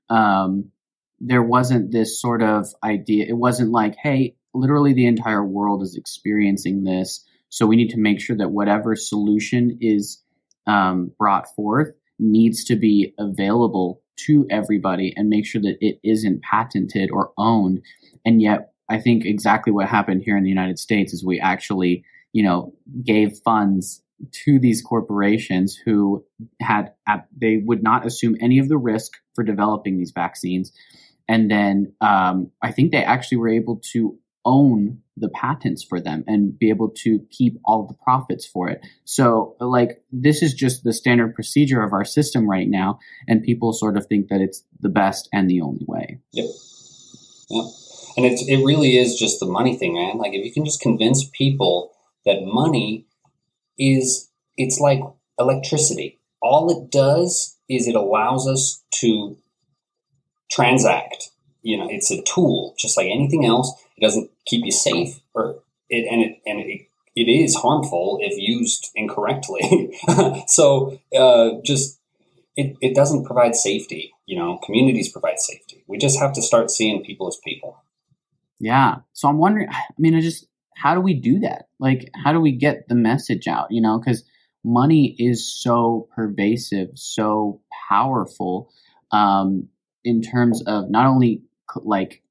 um, there wasn't this sort of idea. It wasn't like, hey, literally the entire world is experiencing this, so we need to make sure that whatever solution is um, brought forth needs to be available to everybody and make sure that it isn't patented or owned. And yet, I think exactly what happened here in the United States is we actually, you know, gave funds to these corporations who had they would not assume any of the risk for developing these vaccines and then um, i think they actually were able to own the patents for them and be able to keep all the profits for it. So, like, this is just the standard procedure of our system right now, and people sort of think that it's the best and the only way. Yep. Yep. And it, it really is just the money thing, man. Like, if you can just convince people that money is, it's like electricity. All it does is it allows us to transact. You know, it's a tool, just like anything else it doesn't keep you safe, or it and it and it, it is harmful if used incorrectly. so uh, just it, it doesn't provide safety. You know, communities provide safety. We just have to start seeing people as people. Yeah. So I'm wondering. I mean, I just how do we do that? Like, how do we get the message out? You know, because money is so pervasive, so powerful um, in terms of not only like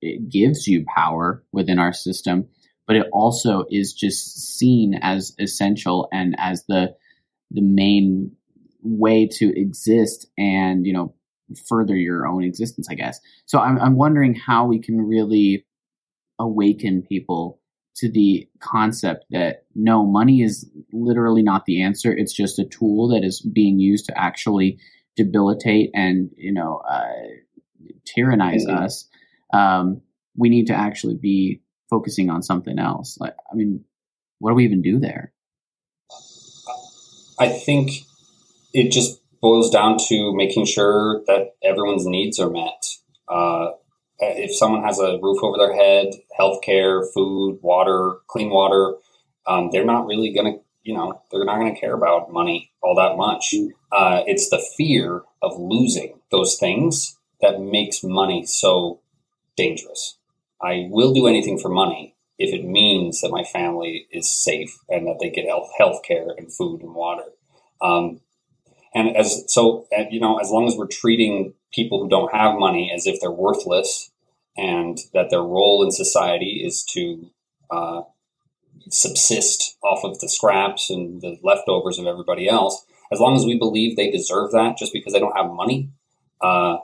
it gives you power within our system, but it also is just seen as essential and as the the main way to exist and you know further your own existence, I guess. So I'm I'm wondering how we can really awaken people to the concept that no, money is literally not the answer. It's just a tool that is being used to actually debilitate and you know uh, tyrannize mm-hmm. us um, we need to actually be focusing on something else. Like, I mean, what do we even do there? I think it just boils down to making sure that everyone's needs are met. Uh, if someone has a roof over their head, healthcare, food, water, clean water, um, they're not really going to, you know, they're not going to care about money all that much. Mm. Uh, it's the fear of losing those things that makes money so dangerous. I will do anything for money if it means that my family is safe and that they get health care and food and water. Um, and as so, you know, as long as we're treating people who don't have money as if they're worthless and that their role in society is to uh, subsist off of the scraps and the leftovers of everybody else, as long as we believe they deserve that just because they don't have money, uh,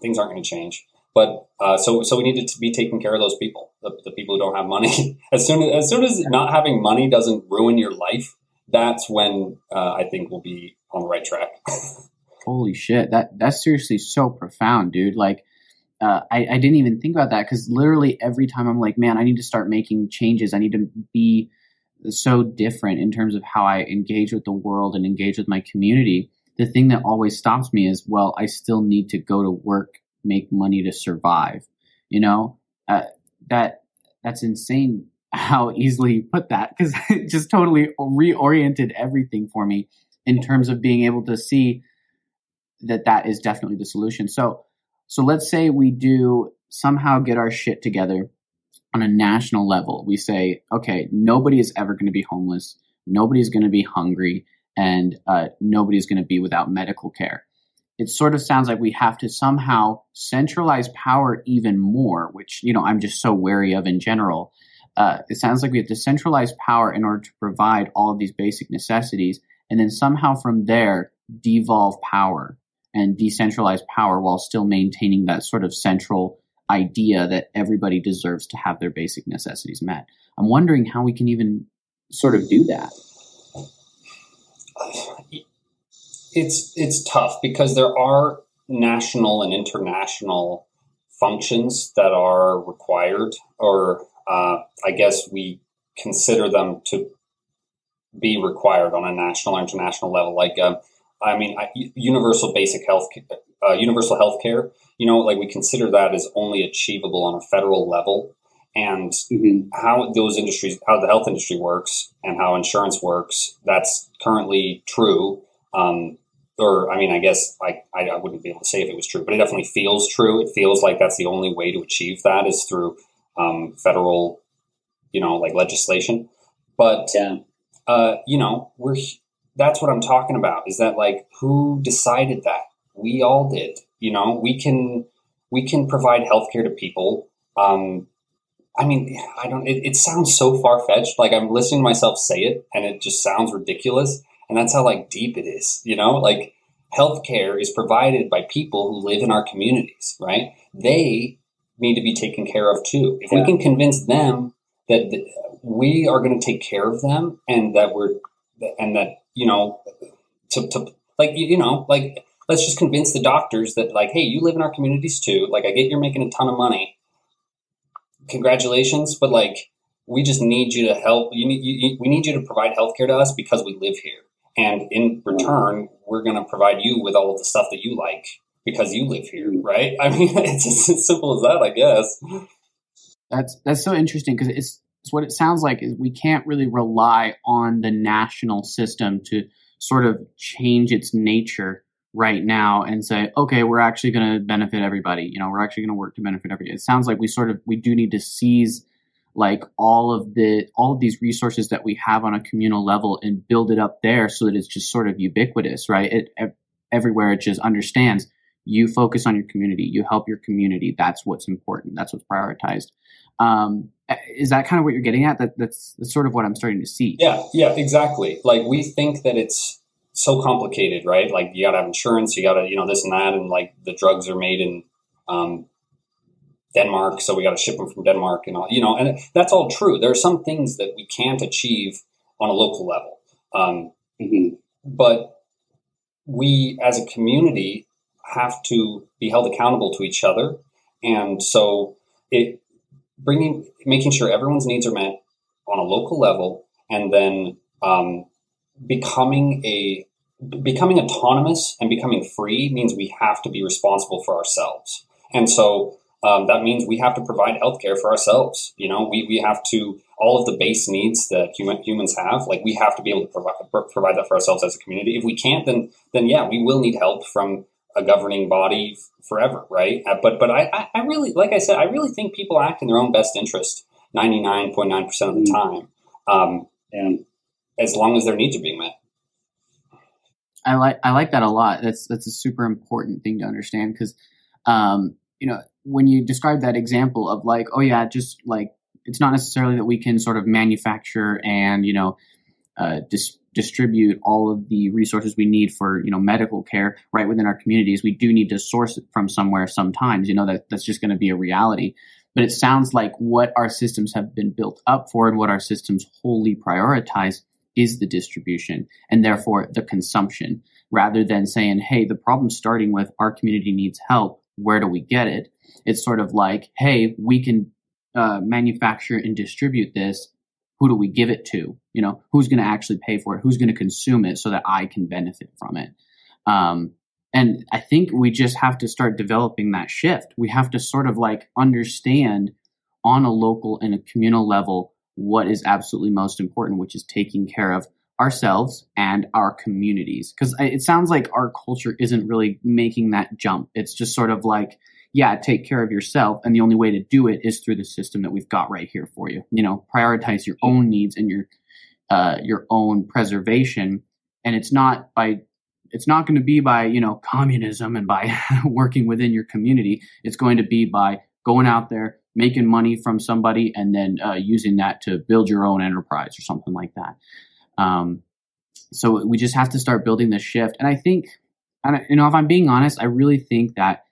things aren't going to change. But uh, so so we need to be taking care of those people, the, the people who don't have money. as soon as, as soon as not having money doesn't ruin your life, that's when uh, I think we'll be on the right track. Holy shit, that that's seriously so profound, dude. Like, uh, I, I didn't even think about that because literally every time I'm like, man, I need to start making changes. I need to be so different in terms of how I engage with the world and engage with my community. The thing that always stops me is, well, I still need to go to work make money to survive. You know, uh, that that's insane how easily you put that because it just totally reoriented everything for me in terms of being able to see that that is definitely the solution. So, so let's say we do somehow get our shit together on a national level. We say, okay, nobody is ever going to be homeless, nobody's going to be hungry, and uh, nobody's going to be without medical care. It sort of sounds like we have to somehow centralize power even more, which you know I'm just so wary of in general. Uh, it sounds like we have to centralize power in order to provide all of these basic necessities, and then somehow from there devolve power and decentralize power while still maintaining that sort of central idea that everybody deserves to have their basic necessities met. I'm wondering how we can even sort of do that. It's it's tough because there are national and international functions that are required, or uh, I guess we consider them to be required on a national or international level. Like, uh, I mean, I, universal basic health, uh, universal health care you know, like we consider that as only achievable on a federal level. And mm-hmm. how those industries, how the health industry works and how insurance works, that's currently true. Um, or, I mean, I guess I, I, wouldn't be able to say if it was true, but it definitely feels true. It feels like that's the only way to achieve that is through um, federal, you know, like legislation. But, yeah. Uh, you know, we're, that's what I'm talking about is that like who decided that? We all did. You know, we can we can provide healthcare to people. Um, I mean, I don't. It, it sounds so far fetched. Like I'm listening to myself say it, and it just sounds ridiculous. And that's how like deep it is. You know, like healthcare is provided by people who live in our communities. Right? They need to be taken care of too. If yeah. we can convince them that th- we are going to take care of them, and that we're and that you know to, to like you know like let's just convince the doctors that like, hey, you live in our communities too. Like, I get you're making a ton of money. Congratulations, but like, we just need you to help. You need you, we need you to provide healthcare to us because we live here, and in return, we're going to provide you with all of the stuff that you like because you live here, mm-hmm. right? I mean, it's as simple as that, I guess. That's that's so interesting because it's, it's what it sounds like is we can't really rely on the national system to sort of change its nature right now and say, okay, we're actually going to benefit everybody. You know, we're actually going to work to benefit everybody. It sounds like we sort of we do need to seize like all of the all of these resources that we have on a communal level and build it up there so that it's just sort of ubiquitous, right? It everywhere it just understands you focus on your community, you help your community. That's what's important. That's what's prioritized. Um, is that kind of what you're getting at? That that's, that's sort of what I'm starting to see. Yeah, yeah, exactly. Like we think that it's so complicated, right? Like you got to have insurance, you got to, you know, this and that, and like the drugs are made in um, Denmark, so we got to ship them from Denmark, and all, you know, and that's all true. There are some things that we can't achieve on a local level, um, mm-hmm. but we as a community have to be held accountable to each other, and so it bringing making sure everyone's needs are met on a local level, and then um, becoming a becoming autonomous and becoming free means we have to be responsible for ourselves. And so um, that means we have to provide healthcare for ourselves. You know, we, we have to, all of the base needs that human, humans have, like we have to be able to provide, provide that for ourselves as a community. If we can't, then, then yeah, we will need help from a governing body forever, right? Uh, but, but I, I really, like I said, I really think people act in their own best interest 99.9% of the mm. time. Um, and as long as their needs are being met. I like I like that a lot. That's that's a super important thing to understand because, um, you know, when you describe that example of like, oh yeah, just like it's not necessarily that we can sort of manufacture and you know uh, dis- distribute all of the resources we need for you know medical care right within our communities. We do need to source it from somewhere sometimes. You know that that's just going to be a reality. But it sounds like what our systems have been built up for and what our systems wholly prioritize is the distribution and therefore the consumption rather than saying, hey, the problem's starting with our community needs help. Where do we get it? It's sort of like, hey, we can uh, manufacture and distribute this. Who do we give it to? You know, who's going to actually pay for it? Who's going to consume it so that I can benefit from it? Um, and I think we just have to start developing that shift. We have to sort of like understand on a local and a communal level what is absolutely most important, which is taking care of ourselves and our communities. Because it sounds like our culture isn't really making that jump. It's just sort of like, yeah, take care of yourself. And the only way to do it is through the system that we've got right here for you. You know, prioritize your own needs and your, uh, your own preservation. And it's not by, it's not going to be by, you know, communism and by working within your community. It's going to be by going out there, making money from somebody, and then uh, using that to build your own enterprise or something like that. Um, so we just have to start building this shift. And I think, and you know, if I'm being honest, I really think that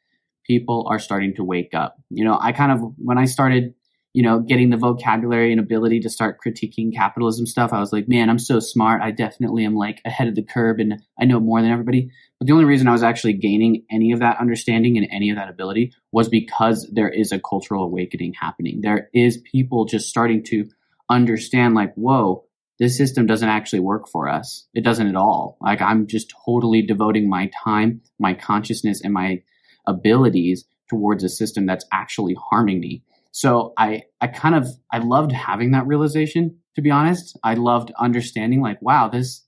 people are starting to wake up. You know, I kind of when I started, you know, getting the vocabulary and ability to start critiquing capitalism stuff, I was like, man, I'm so smart. I definitely am like ahead of the curve and I know more than everybody. But the only reason I was actually gaining any of that understanding and any of that ability was because there is a cultural awakening happening. There is people just starting to understand like, whoa, this system doesn't actually work for us. It doesn't at all. Like I'm just totally devoting my time, my consciousness, and my abilities towards a system that's actually harming me. So I, I kind of, I loved having that realization, to be honest. I loved understanding like, wow, this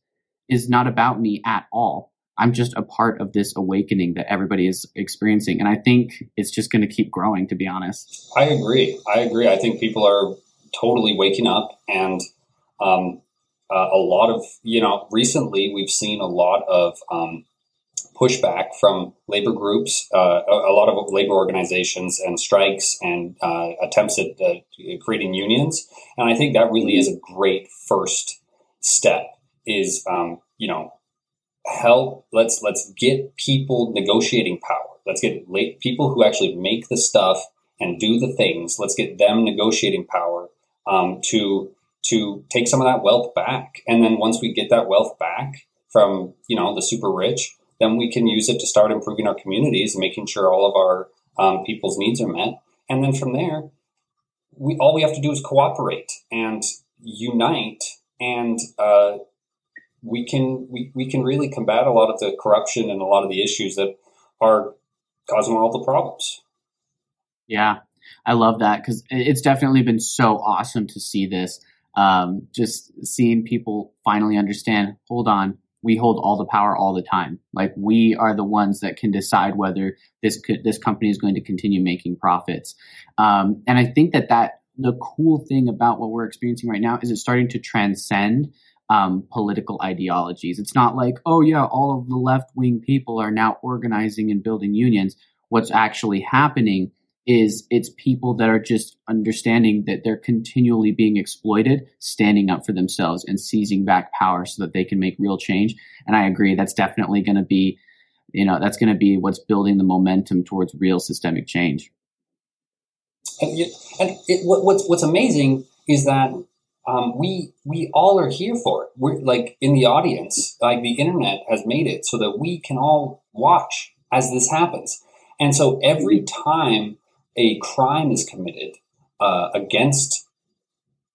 is not about me at all. I'm just a part of this awakening that everybody is experiencing. And I think it's just going to keep growing, to be honest. I agree. I agree. I think people are totally waking up and um, uh, a lot of, you know, recently we've seen a lot of um, pushback from labor groups, uh, a, lot of labor organizations and strikes and uh, attempts at uh, creating unions. And I think that really is a great first step is, um, you know, help, let's, let's get people negotiating power. Let's get people who actually make the stuff and do the things. Let's get them negotiating power um, to to take some of that wealth back. And then once we get that wealth back from, you know, the super rich, then we can use it to start improving our communities and making sure all of our um, people's needs are met. And then from there, we all we have to do is cooperate and unite, and uh, we can we, we can really combat a lot of the corruption and a lot of the issues that are causing all the problems. Yeah, I love that because it's definitely been so awesome to see this um, just seeing people finally understand hold on we hold all the power all the time. Like we are the ones that can decide whether this could, this company is going to continue making profits. Um, and i think that that the cool thing about what we're experiencing right now is it's starting to transcend um, political ideologies. It's not like oh yeah all of the left wing people are now organizing and building unions. What's actually happening is it's people that are just understanding that they're continually being exploited, standing up for themselves and seizing back power so that they can make real change. And I agree, that's definitely going to be, you know, that's going to be what's building the momentum towards real systemic change. And, and it, what's what's amazing is that um, we we all are here for it. We're like in the audience, like the internet has made it so that we can all watch as this happens. And so every time a crime is committed uh, against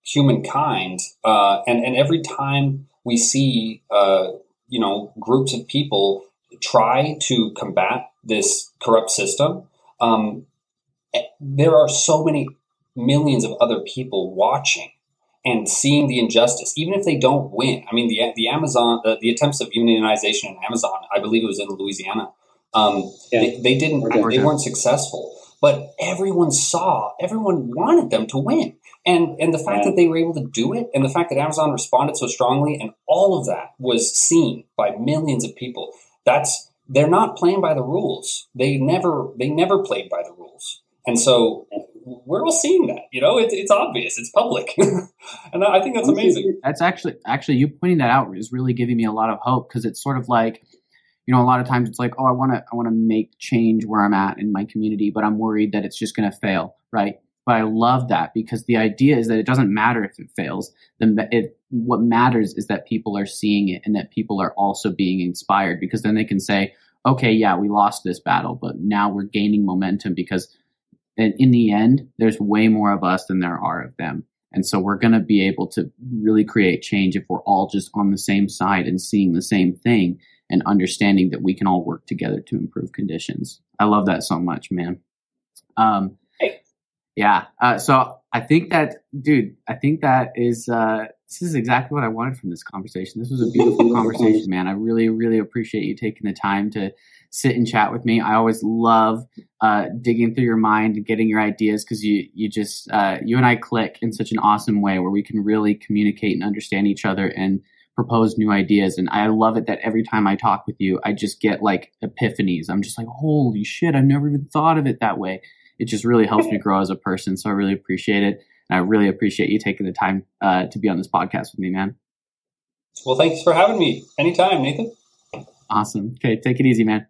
humankind, uh, and and every time we see uh, you know groups of people try to combat this corrupt system, um, eh, there are so many millions of other people watching and seeing the injustice, even if they don't win. I mean, the the Amazon, the, the attempts of unionization in Amazon, I believe it was in Louisiana. Um, yeah. they, they, didn't, they weren't successful but everyone saw, everyone wanted them to win. And, and the fact yeah. that they were able to do it and the fact that Amazon responded so strongly and all of that was seen by millions of people, that's, they're not playing by the rules. They never, they never played by the rules. And so we're all seeing that, you know, it's, it's obvious, it's public. and I think that's amazing. That's actually, actually you pointing that out is really giving me a lot of hope because it's sort of like, you know, a lot of times it's like, oh, I want to, I want to make change where I'm at in my community, but I'm worried that it's just going to fail, right? But I love that because the idea is that it doesn't matter if it fails. The, it, what matters is that people are seeing it and that people are also being inspired because then they can say, okay, yeah, we lost this battle, but now we're gaining momentum because in, in the end, there's way more of us than there are of them. And so we're going to be able to really create change if we're all just on the same side and seeing the same thing and understanding that we can all work together to improve conditions. I love that so much, man. Um, hey. Yeah. Uh, so I think that, dude, I think that is, uh, this is exactly what I wanted from this conversation. This was a beautiful conversation, man. I really, really appreciate you taking the time to sit and chat with me. I always love uh, digging through your mind and getting your ideas because you, you just, uh, you and I click in such an awesome way where we can really communicate and understand each other and propose new ideas. And I love it that every time I talk with you, I just get like epiphanies. I'm just like, holy shit, I've never even thought of it that way. It just really helps me grow as a person. So I really appreciate it. And I really appreciate you taking the time uh, to be on this podcast with me, man. Well, thanks for having me. Anytime, Nathan. Awesome. Okay, take it easy, man.